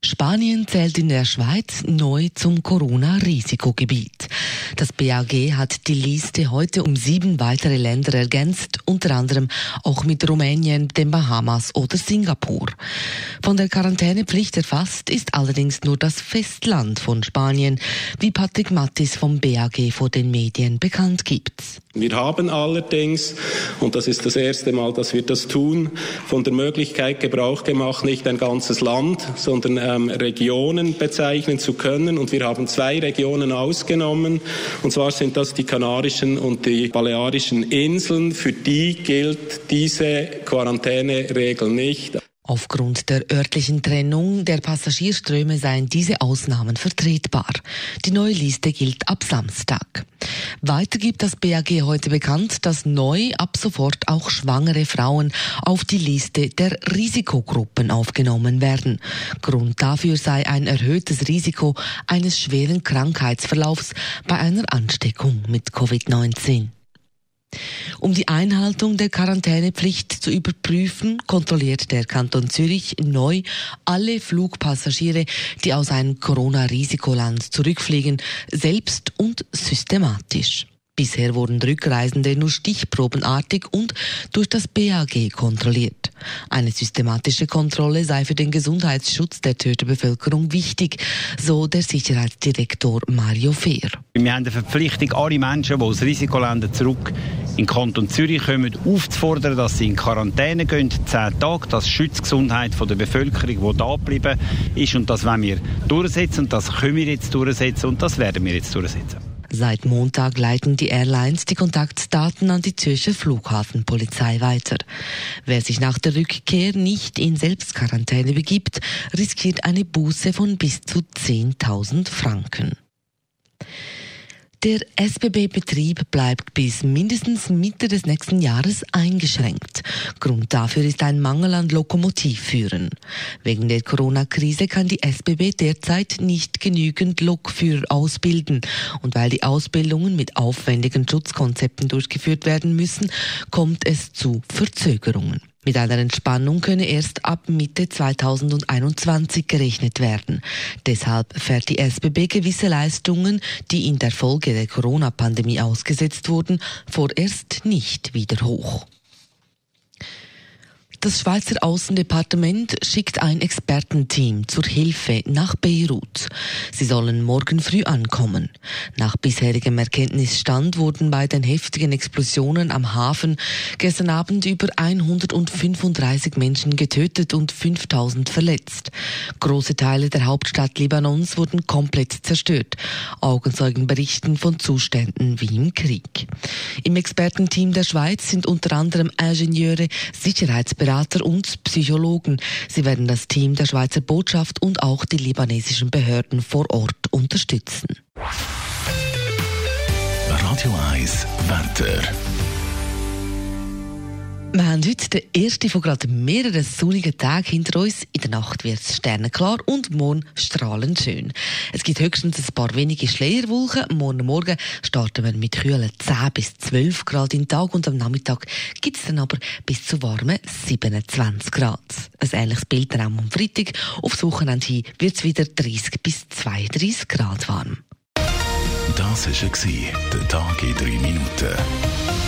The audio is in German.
Spanien zählt in der Schweiz neu zum Corona-Risikogebiet. Das BAG hat die Liste heute um sieben weitere Länder ergänzt, unter anderem auch mit Rumänien, den Bahamas oder Singapur. Von der Quarantänepflicht erfasst ist allerdings nur das Festland von Spanien, wie Patrick Mattis vom BAG vor den Medien bekannt gibt. Wir haben allerdings, und das ist das erste Mal, dass wir das tun, von der Möglichkeit Gebrauch gemacht, nicht ein ganzes Land, sondern ähm, Regionen bezeichnen zu können. Und wir haben zwei Regionen ausgenommen. Und zwar sind das die Kanarischen und die Balearischen Inseln. Für die gilt diese Quarantäneregel nicht. Aufgrund der örtlichen Trennung der Passagierströme seien diese Ausnahmen vertretbar. Die neue Liste gilt ab Samstag. Weiter gibt das BAG heute bekannt, dass neu ab sofort auch schwangere Frauen auf die Liste der Risikogruppen aufgenommen werden. Grund dafür sei ein erhöhtes Risiko eines schweren Krankheitsverlaufs bei einer Ansteckung mit Covid-19. Um die Einhaltung der Quarantänepflicht zu überprüfen, kontrolliert der Kanton Zürich neu alle Flugpassagiere, die aus einem Corona-Risikoland zurückfliegen, selbst und systematisch. Bisher wurden Rückreisende nur stichprobenartig und durch das BAG kontrolliert. Eine systematische Kontrolle sei für den Gesundheitsschutz der Töterbevölkerung wichtig, so der Sicherheitsdirektor Mario Fehr. Wir haben die Verpflichtung, alle Menschen, die aus Risikoländern zurück in den Kanton Zürich kommen, aufzufordern, dass sie in Quarantäne gehen, zehn Tage. Das schützt die Gesundheit der Bevölkerung, die da geblieben ist. Und das wollen wir durchsetzen und das können wir jetzt durchsetzen und das werden wir jetzt durchsetzen. Seit Montag leiten die Airlines die Kontaktdaten an die Zürcher Flughafenpolizei weiter. Wer sich nach der Rückkehr nicht in Selbstquarantäne begibt, riskiert eine Buße von bis zu 10.000 Franken. Der SBB-Betrieb bleibt bis mindestens Mitte des nächsten Jahres eingeschränkt. Grund dafür ist ein Mangel an Lokomotivführern. Wegen der Corona-Krise kann die SBB derzeit nicht genügend Lokführer ausbilden. Und weil die Ausbildungen mit aufwendigen Schutzkonzepten durchgeführt werden müssen, kommt es zu Verzögerungen. Mit einer Entspannung könne erst ab Mitte 2021 gerechnet werden. Deshalb fährt die SBB gewisse Leistungen, die in der Folge der Corona-Pandemie ausgesetzt wurden, vorerst nicht wieder hoch. Das Schweizer Außendepartement schickt ein Expertenteam zur Hilfe nach Beirut. Sie sollen morgen früh ankommen. Nach bisherigem Erkenntnisstand wurden bei den heftigen Explosionen am Hafen gestern Abend über 135 Menschen getötet und 5000 verletzt. Große Teile der Hauptstadt Libanons wurden komplett zerstört. Augenzeugen berichten von Zuständen wie im Krieg. Im Expertenteam der Schweiz sind unter anderem Ingenieure, Sicherheitsberater, Berater und Psychologen. Sie werden das Team der Schweizer Botschaft und auch die libanesischen Behörden vor Ort unterstützen. Radio 1 Wetter. Wir haben heute den ersten von gerade mehreren sonnigen Tagen hinter uns. In der Nacht wird es sternenklar und morgen strahlend schön. Es gibt höchstens ein paar wenige Schleierwolken. Morgen Morgen starten wir mit kühlen 10 bis 12 Grad im Tag und am Nachmittag gibt es dann aber bis zu warmen 27 Grad. Ein ähnliches Bild dann auch am Freitag. Aufs Wochenende hin wird es wieder 30 bis 32 Grad warm. Das war der Tag in drei Minuten.